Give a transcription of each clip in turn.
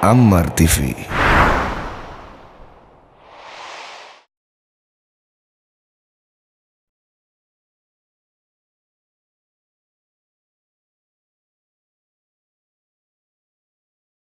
Ammar TV.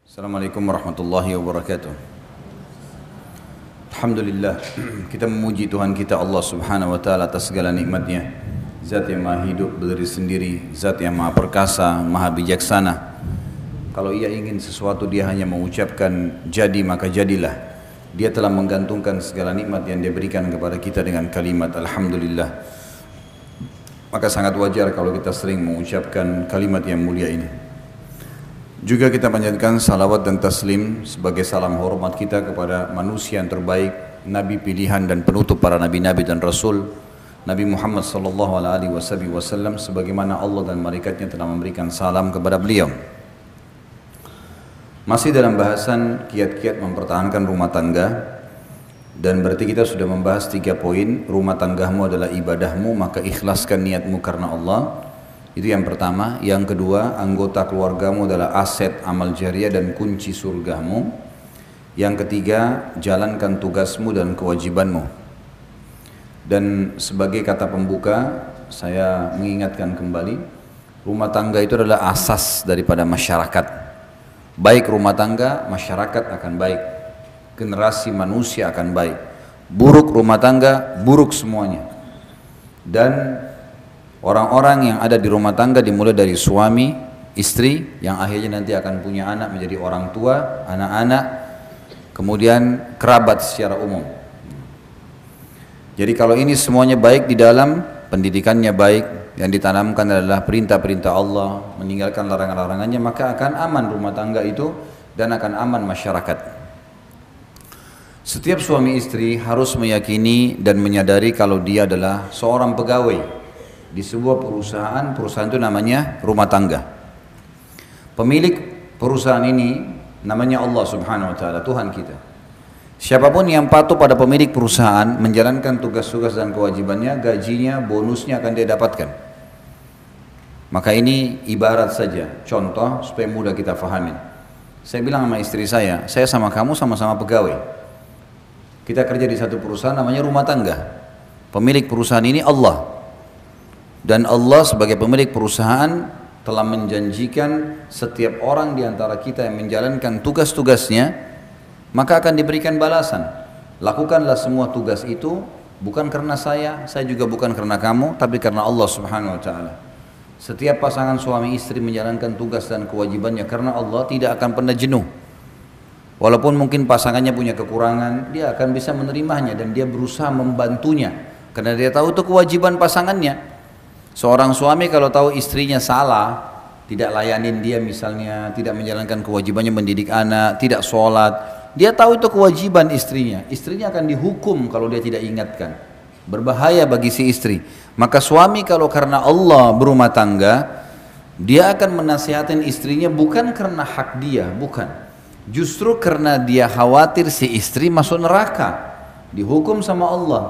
Assalamualaikum warahmatullahi wabarakatuh. Alhamdulillah kita memuji Tuhan kita Allah Subhanahu wa taala atas segala nikmatnya. Zat yang maha hidup berdiri sendiri, zat yang maha perkasa, maha bijaksana. Kalau ia ingin sesuatu dia hanya mengucapkan jadi maka jadilah. Dia telah menggantungkan segala nikmat yang dia berikan kepada kita dengan kalimat Alhamdulillah. Maka sangat wajar kalau kita sering mengucapkan kalimat yang mulia ini. Juga kita panjatkan salawat dan taslim sebagai salam hormat kita kepada manusia yang terbaik, nabi pilihan dan penutup para nabi-nabi dan rasul, Nabi Muhammad sallallahu alaihi wasallam sebagaimana Allah dan malaikatnya telah memberikan salam kepada beliau. Masih dalam bahasan kiat-kiat mempertahankan rumah tangga dan berarti kita sudah membahas tiga poin. Rumah tanggamu adalah ibadahmu maka ikhlaskan niatmu karena Allah. Itu yang pertama. Yang kedua anggota keluargamu adalah aset amal jariah dan kunci surgamu. Yang ketiga jalankan tugasmu dan kewajibanmu. Dan sebagai kata pembuka saya mengingatkan kembali rumah tangga itu adalah asas daripada masyarakat Baik rumah tangga, masyarakat akan baik. Generasi manusia akan baik. Buruk rumah tangga, buruk semuanya. Dan orang-orang yang ada di rumah tangga dimulai dari suami, istri, yang akhirnya nanti akan punya anak menjadi orang tua, anak-anak, kemudian kerabat secara umum. Jadi kalau ini semuanya baik di dalam, pendidikannya baik, yang ditanamkan adalah perintah-perintah Allah, meninggalkan larangan-larangannya, maka akan aman rumah tangga itu dan akan aman masyarakat. Setiap suami istri harus meyakini dan menyadari kalau dia adalah seorang pegawai di sebuah perusahaan, perusahaan itu namanya rumah tangga. Pemilik perusahaan ini namanya Allah Subhanahu wa taala, Tuhan kita. Siapa pun yang patuh pada pemilik perusahaan menjalankan tugas-tugas dan kewajibannya, gajinya, bonusnya akan dia dapatkan. Maka ini ibarat saja, contoh supaya mudah kita fahami. Saya bilang sama istri saya, saya sama kamu sama-sama pegawai. Kita kerja di satu perusahaan namanya rumah tangga. Pemilik perusahaan ini Allah. Dan Allah sebagai pemilik perusahaan telah menjanjikan setiap orang di antara kita yang menjalankan tugas-tugasnya, maka akan diberikan balasan. Lakukanlah semua tugas itu bukan karena saya, saya juga bukan karena kamu, tapi karena Allah Subhanahu wa taala. Setiap pasangan suami istri menjalankan tugas dan kewajibannya karena Allah tidak akan pernah jenuh. Walaupun mungkin pasangannya punya kekurangan, dia akan bisa menerimanya dan dia berusaha membantunya karena dia tahu itu kewajiban pasangannya. Seorang suami kalau tahu istrinya salah, tidak layanin dia misalnya, tidak menjalankan kewajibannya mendidik anak, tidak sholat, dia tahu itu kewajiban istrinya. Istrinya akan dihukum kalau dia tidak ingatkan. Berbahaya bagi si istri. Maka suami kalau karena Allah berumah tangga, dia akan menasihatin istrinya bukan karena hak dia, bukan. Justru karena dia khawatir si istri masuk neraka, dihukum sama Allah.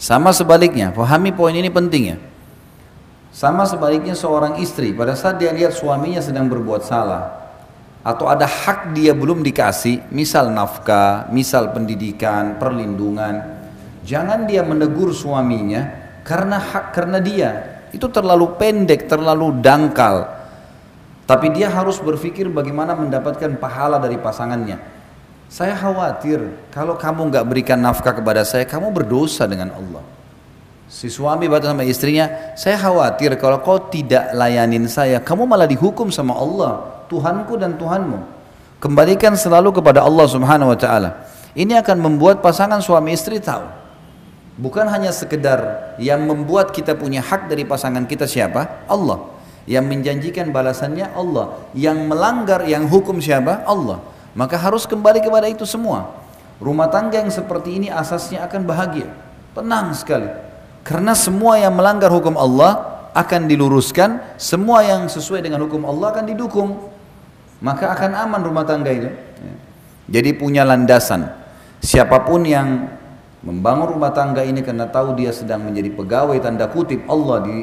Sama sebaliknya, pahami poin ini penting ya. Sama sebaliknya seorang istri pada saat dia lihat suaminya sedang berbuat salah atau ada hak dia belum dikasih, misal nafkah, misal pendidikan, perlindungan, jangan dia menegur suaminya karena hak karena dia itu terlalu pendek, terlalu dangkal. Tapi dia harus berpikir bagaimana mendapatkan pahala dari pasangannya. Saya khawatir kalau kamu nggak berikan nafkah kepada saya, kamu berdosa dengan Allah. Si suami berkata sama istrinya, saya khawatir kalau kau tidak layanin saya, kamu malah dihukum sama Allah, Tuhanku dan Tuhanmu. Kembalikan selalu kepada Allah Subhanahu wa taala. Ini akan membuat pasangan suami istri tahu Bukan hanya sekedar yang membuat kita punya hak dari pasangan kita siapa? Allah. Yang menjanjikan balasannya Allah. Yang melanggar, yang hukum siapa? Allah. Maka harus kembali kepada itu semua. Rumah tangga yang seperti ini asasnya akan bahagia. Tenang sekali. Karena semua yang melanggar hukum Allah akan diluruskan. Semua yang sesuai dengan hukum Allah akan didukung. Maka akan aman rumah tangga itu. Jadi punya landasan. Siapa pun yang membangun rumah tangga ini karena tahu dia sedang menjadi pegawai tanda kutip Allah di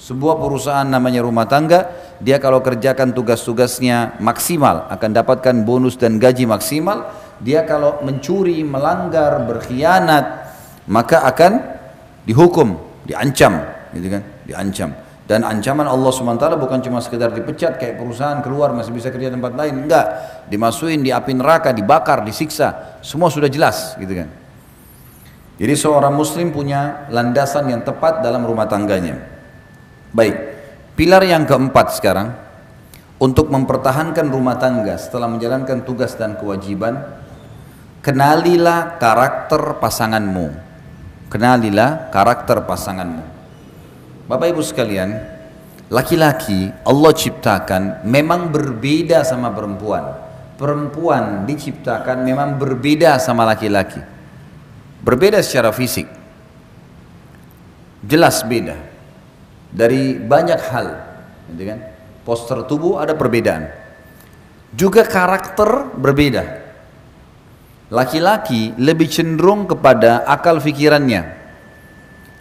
Sebuah perusahaan namanya rumah tangga, dia kalau kerjakan tugas-tugasnya maksimal akan dapatkan bonus dan gaji maksimal. Dia kalau mencuri, melanggar, berkhianat, maka akan dihukum, diancam, gitu kan? Diancam. Dan ancaman Allah SWT bukan cuma sekedar dipecat kayak perusahaan keluar masih bisa kerja tempat lain, enggak. Dimasukin di api neraka, dibakar, disiksa, semua sudah jelas, gitu kan? Jadi seorang muslim punya landasan yang tepat dalam rumah tangganya. Baik, pilar yang keempat sekarang untuk mempertahankan rumah tangga setelah menjalankan tugas dan kewajiban, kenalilah karakter pasanganmu. Kenalilah karakter pasanganmu. Bapak Ibu sekalian, laki-laki Allah ciptakan memang berbeda sama perempuan. Perempuan diciptakan memang berbeda sama laki-laki. Berbeda secara fisik. Jelas beda dari banyak hal gitu kan poster tubuh ada perbedaan juga karakter berbeda laki-laki lebih cenderung kepada akal fikirannya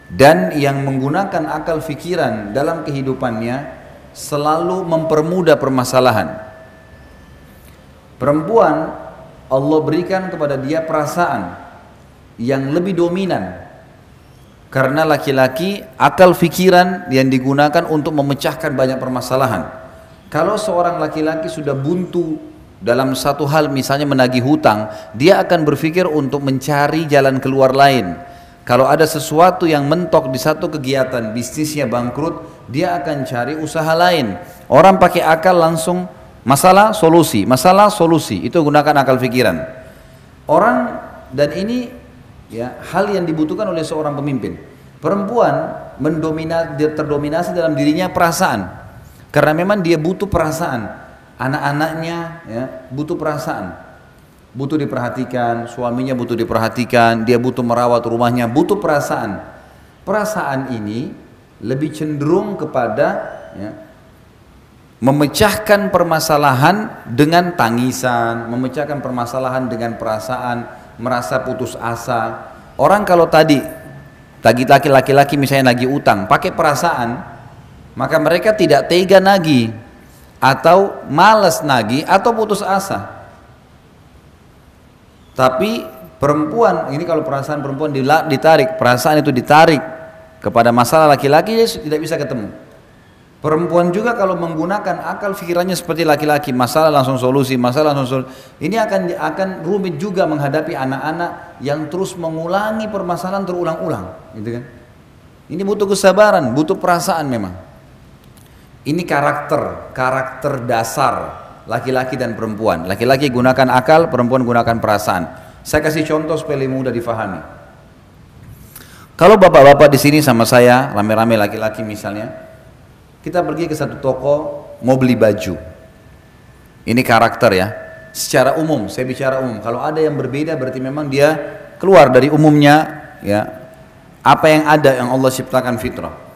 dan yang menggunakan akal fikiran dalam kehidupannya selalu mempermudah permasalahan perempuan Allah berikan kepada dia perasaan yang lebih dominan karena laki-laki akal fikiran yang digunakan untuk memecahkan banyak permasalahan. Kalau seorang laki-laki sudah buntu dalam satu hal misalnya menagih hutang, dia akan berpikir untuk mencari jalan keluar lain. Kalau ada sesuatu yang mentok di satu kegiatan bisnisnya bangkrut, dia akan cari usaha lain. Orang pakai akal langsung masalah solusi, masalah solusi. Itu gunakan akal fikiran. Orang dan ini ya hal yang dibutuhkan oleh seorang pemimpin perempuan mendominasi terdominasi dalam dirinya perasaan karena memang dia butuh perasaan anak-anaknya ya butuh perasaan butuh diperhatikan suaminya butuh diperhatikan dia butuh merawat rumahnya butuh perasaan perasaan ini lebih cenderung kepada ya, memecahkan permasalahan dengan tangisan memecahkan permasalahan dengan perasaan merasa putus asa. Orang kalau tadi tadi laki-laki misalnya lagi utang, pakai perasaan, maka mereka tidak tega nagi atau malas nagi atau putus asa. Tapi perempuan ini kalau perasaan perempuan ditarik, perasaan itu ditarik kepada masalah laki-laki dia tidak bisa ketemu. Perempuan juga kalau menggunakan akal pikirannya seperti laki-laki, masalah langsung solusi, masalah langsung solusi. Ini akan akan rumit juga menghadapi anak-anak yang terus mengulangi permasalahan terulang-ulang, gitu kan? Ini butuh kesabaran, butuh perasaan memang. Ini karakter, karakter dasar laki-laki dan perempuan. Laki-laki gunakan akal, perempuan gunakan perasaan. Saya kasih contoh supaya lebih mudah difahami. Kalau bapak-bapak di sini sama saya, rame-rame laki-laki misalnya, kita pergi ke satu toko mau beli baju. Ini karakter ya. Secara umum, saya bicara umum. Kalau ada yang berbeda berarti memang dia keluar dari umumnya ya. Apa yang ada yang Allah ciptakan fitrah.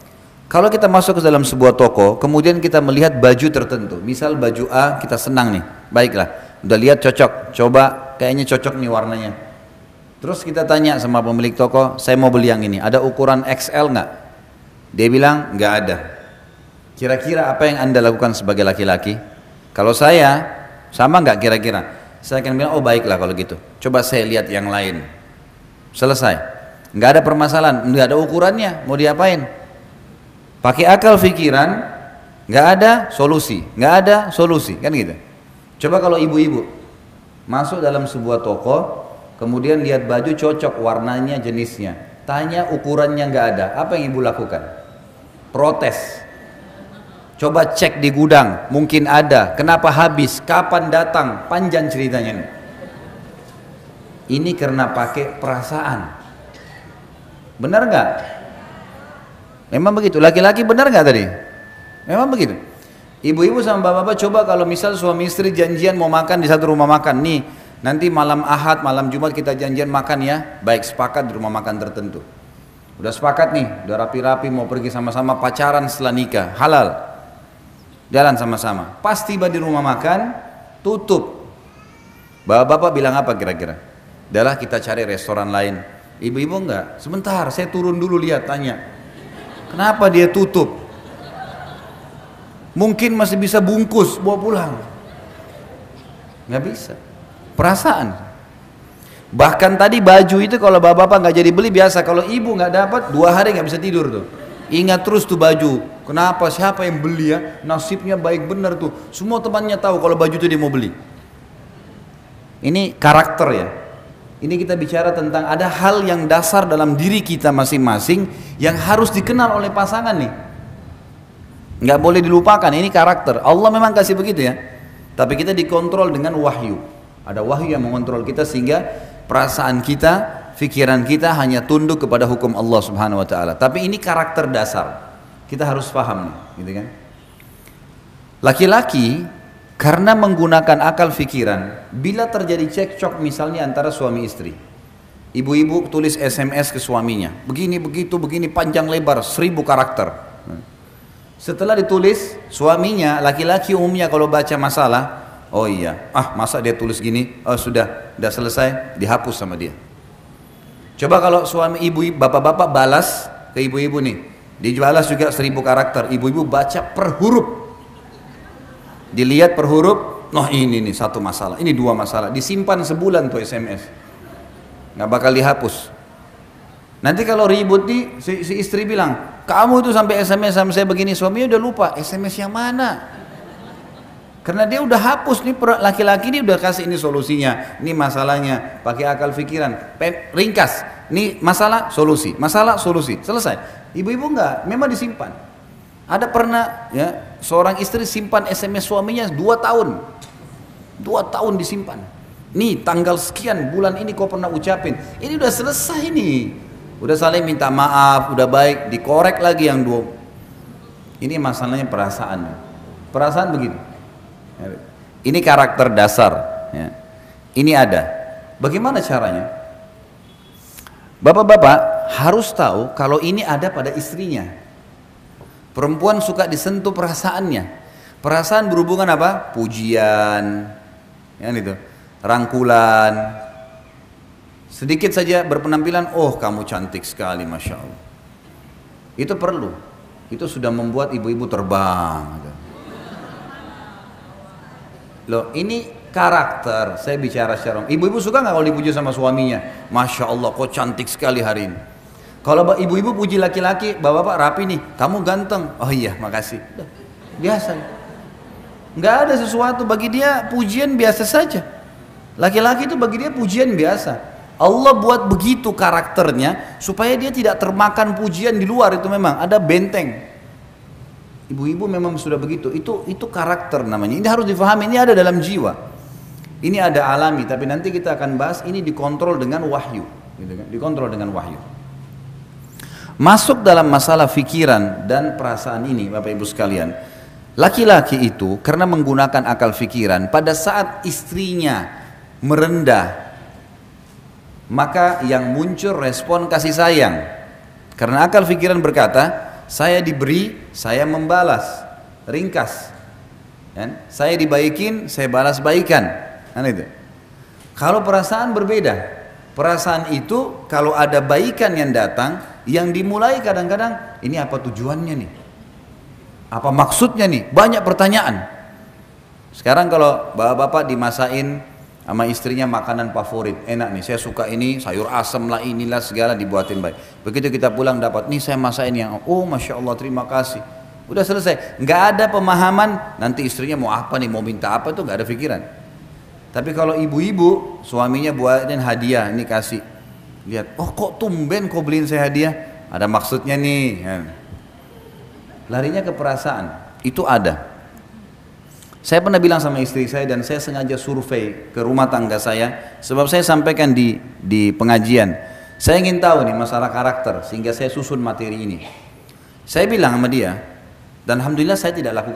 Kalau kita masuk ke dalam sebuah toko, kemudian kita melihat baju tertentu. Misal baju A kita senang nih. Baiklah, udah lihat cocok. Coba kayaknya cocok nih warnanya. Terus kita tanya sama pemilik toko, saya mau beli yang ini. Ada ukuran XL nggak? Dia bilang nggak ada. Kira-kira apa yang anda lakukan sebagai laki-laki? Kalau saya, sama nggak kira-kira? Saya akan bilang, oh baiklah kalau gitu. Coba saya lihat yang lain. Selesai. Nggak ada permasalahan, nggak ada ukurannya. Mau diapain? Pakai akal pikiran, nggak ada solusi, nggak ada solusi, kan gitu. Coba kalau ibu-ibu masuk dalam sebuah toko, kemudian lihat baju cocok warnanya, jenisnya, tanya ukurannya nggak ada, apa yang ibu lakukan? Protes, Coba cek di gudang, mungkin ada. Kenapa habis? Kapan datang? Panjang ceritanya ini. Ini karena pakai perasaan. Benar nggak? Memang begitu. Laki-laki benar nggak tadi? Memang begitu. Ibu-ibu sama bapak-bapak coba kalau misal suami istri janjian mau makan di satu rumah makan nih. Nanti malam ahad, malam jumat kita janjian makan ya. Baik sepakat di rumah makan tertentu. Udah sepakat nih, udah rapi-rapi mau pergi sama-sama pacaran setelah nikah, halal jalan sama-sama. Pas tiba di rumah makan, tutup. Bapak-bapak bilang apa kira-kira? Adalah kita cari restoran lain. Ibu-ibu enggak, sebentar saya turun dulu lihat tanya. Kenapa dia tutup? Mungkin masih bisa bungkus, bawa pulang. Nggak bisa. Perasaan. Bahkan tadi baju itu kalau bapak-bapak nggak jadi beli biasa. Kalau ibu nggak dapat, dua hari nggak bisa tidur tuh. Ingat terus tuh baju. Kenapa? Siapa yang beli ya? Nasibnya baik benar tuh. Semua temannya tahu kalau baju itu dia mau beli. Ini karakter ya. Ini kita bicara tentang ada hal yang dasar dalam diri kita masing-masing yang harus dikenal oleh pasangan nih. Nggak boleh dilupakan ini karakter. Allah memang kasih begitu ya. Tapi kita dikontrol dengan wahyu. Ada wahyu yang mengontrol kita sehingga perasaan kita pikiran kita hanya tunduk kepada hukum Allah subhanahu wa ta'ala. Tapi ini karakter dasar. Kita harus paham nih gitu kan? Laki-laki karena menggunakan akal pikiran bila terjadi cekcok misalnya antara suami istri ibu-ibu tulis SMS ke suaminya begini begitu begini panjang lebar seribu karakter setelah ditulis, suaminya, laki-laki umumnya kalau baca masalah, oh iya, ah masa dia tulis gini, oh sudah, sudah selesai, dihapus sama dia. Coba kalau suami ibu, bapak-bapak balas ke ibu-ibu nih, dibalas juga seribu karakter, ibu-ibu baca per huruf. Dilihat per huruf, noh ini nih satu masalah, ini dua masalah, disimpan sebulan tuh SMS. Nggak bakal dihapus. Nanti kalau ribut nih, si, si istri bilang, kamu itu sampai SMS sama saya begini, suaminya udah lupa, SMS yang mana? Karena dia udah hapus nih laki-laki ini udah kasih ini solusinya, ini masalahnya, pakai akal pikiran, ringkas, ini masalah solusi, masalah solusi, selesai. Ibu-ibu enggak, memang disimpan. Ada pernah ya seorang istri simpan SMS suaminya dua tahun, dua tahun disimpan. Nih tanggal sekian bulan ini kau pernah ucapin, ini udah selesai nih udah saling minta maaf, udah baik, dikorek lagi yang dua. Ini masalahnya perasaan. Perasaan begitu. Ini karakter dasar. Ya. Ini ada. Bagaimana caranya? Bapak-bapak harus tahu kalau ini ada pada istrinya. Perempuan suka disentuh perasaannya. Perasaan berhubungan apa? Pujian, ya itu, rangkulan, Sedikit saja berpenampilan, oh kamu cantik sekali, masya Allah. Itu perlu. Itu sudah membuat ibu-ibu terbang. Loh, ini karakter. Saya bicara secara ibu-ibu suka nggak kalau dipuji sama suaminya? Masya Allah, kok cantik sekali hari ini. Kalau ibu-ibu puji laki-laki, bapak-bapak rapi nih, kamu ganteng. Oh iya, makasih. Biasa. Nggak ada sesuatu bagi dia pujian biasa saja. Laki-laki itu bagi dia pujian biasa. Allah buat begitu karakternya supaya dia tidak termakan pujian di luar itu memang ada benteng. Ibu-ibu memang sudah begitu. Itu itu karakter namanya. Ini harus difahami. Ini ada dalam jiwa. Ini ada alami. Tapi nanti kita akan bahas ini dikontrol dengan wahyu. Gitu kan? Dikontrol dengan wahyu. Masuk dalam masalah fikiran dan perasaan ini, Bapak Ibu sekalian. Laki-laki itu karena menggunakan akal fikiran pada saat istrinya merendah maka yang muncul respon kasih sayang. Karena akal pikiran berkata, saya diberi, saya membalas. Ringkas. Kan? Saya dibaikin, saya balas baikan. Kan itu. Kalau perasaan berbeda. Perasaan itu kalau ada baikan yang datang, yang dimulai kadang-kadang, ini apa tujuannya nih? Apa maksudnya nih? Banyak pertanyaan. Sekarang kalau bapak-bapak dimasain sama istrinya makanan favorit enak nih saya suka ini sayur asam lah inilah segala dibuatin baik begitu kita pulang dapat nih saya masakin yang oh masya Allah terima kasih udah selesai nggak ada pemahaman nanti istrinya mau apa nih mau minta apa tuh nggak ada pikiran tapi kalau ibu-ibu suaminya buatin hadiah ini kasih lihat oh kok tumben kok beliin saya hadiah ada maksudnya nih ya. larinya ke perasaan itu ada saya pernah bilang sama istri saya dan saya sengaja survei ke rumah tangga saya sebab saya sampaikan di di pengajian. Saya ingin tahu nih masalah karakter sehingga saya susun materi ini. Saya bilang sama dia dan alhamdulillah saya tidak lakukan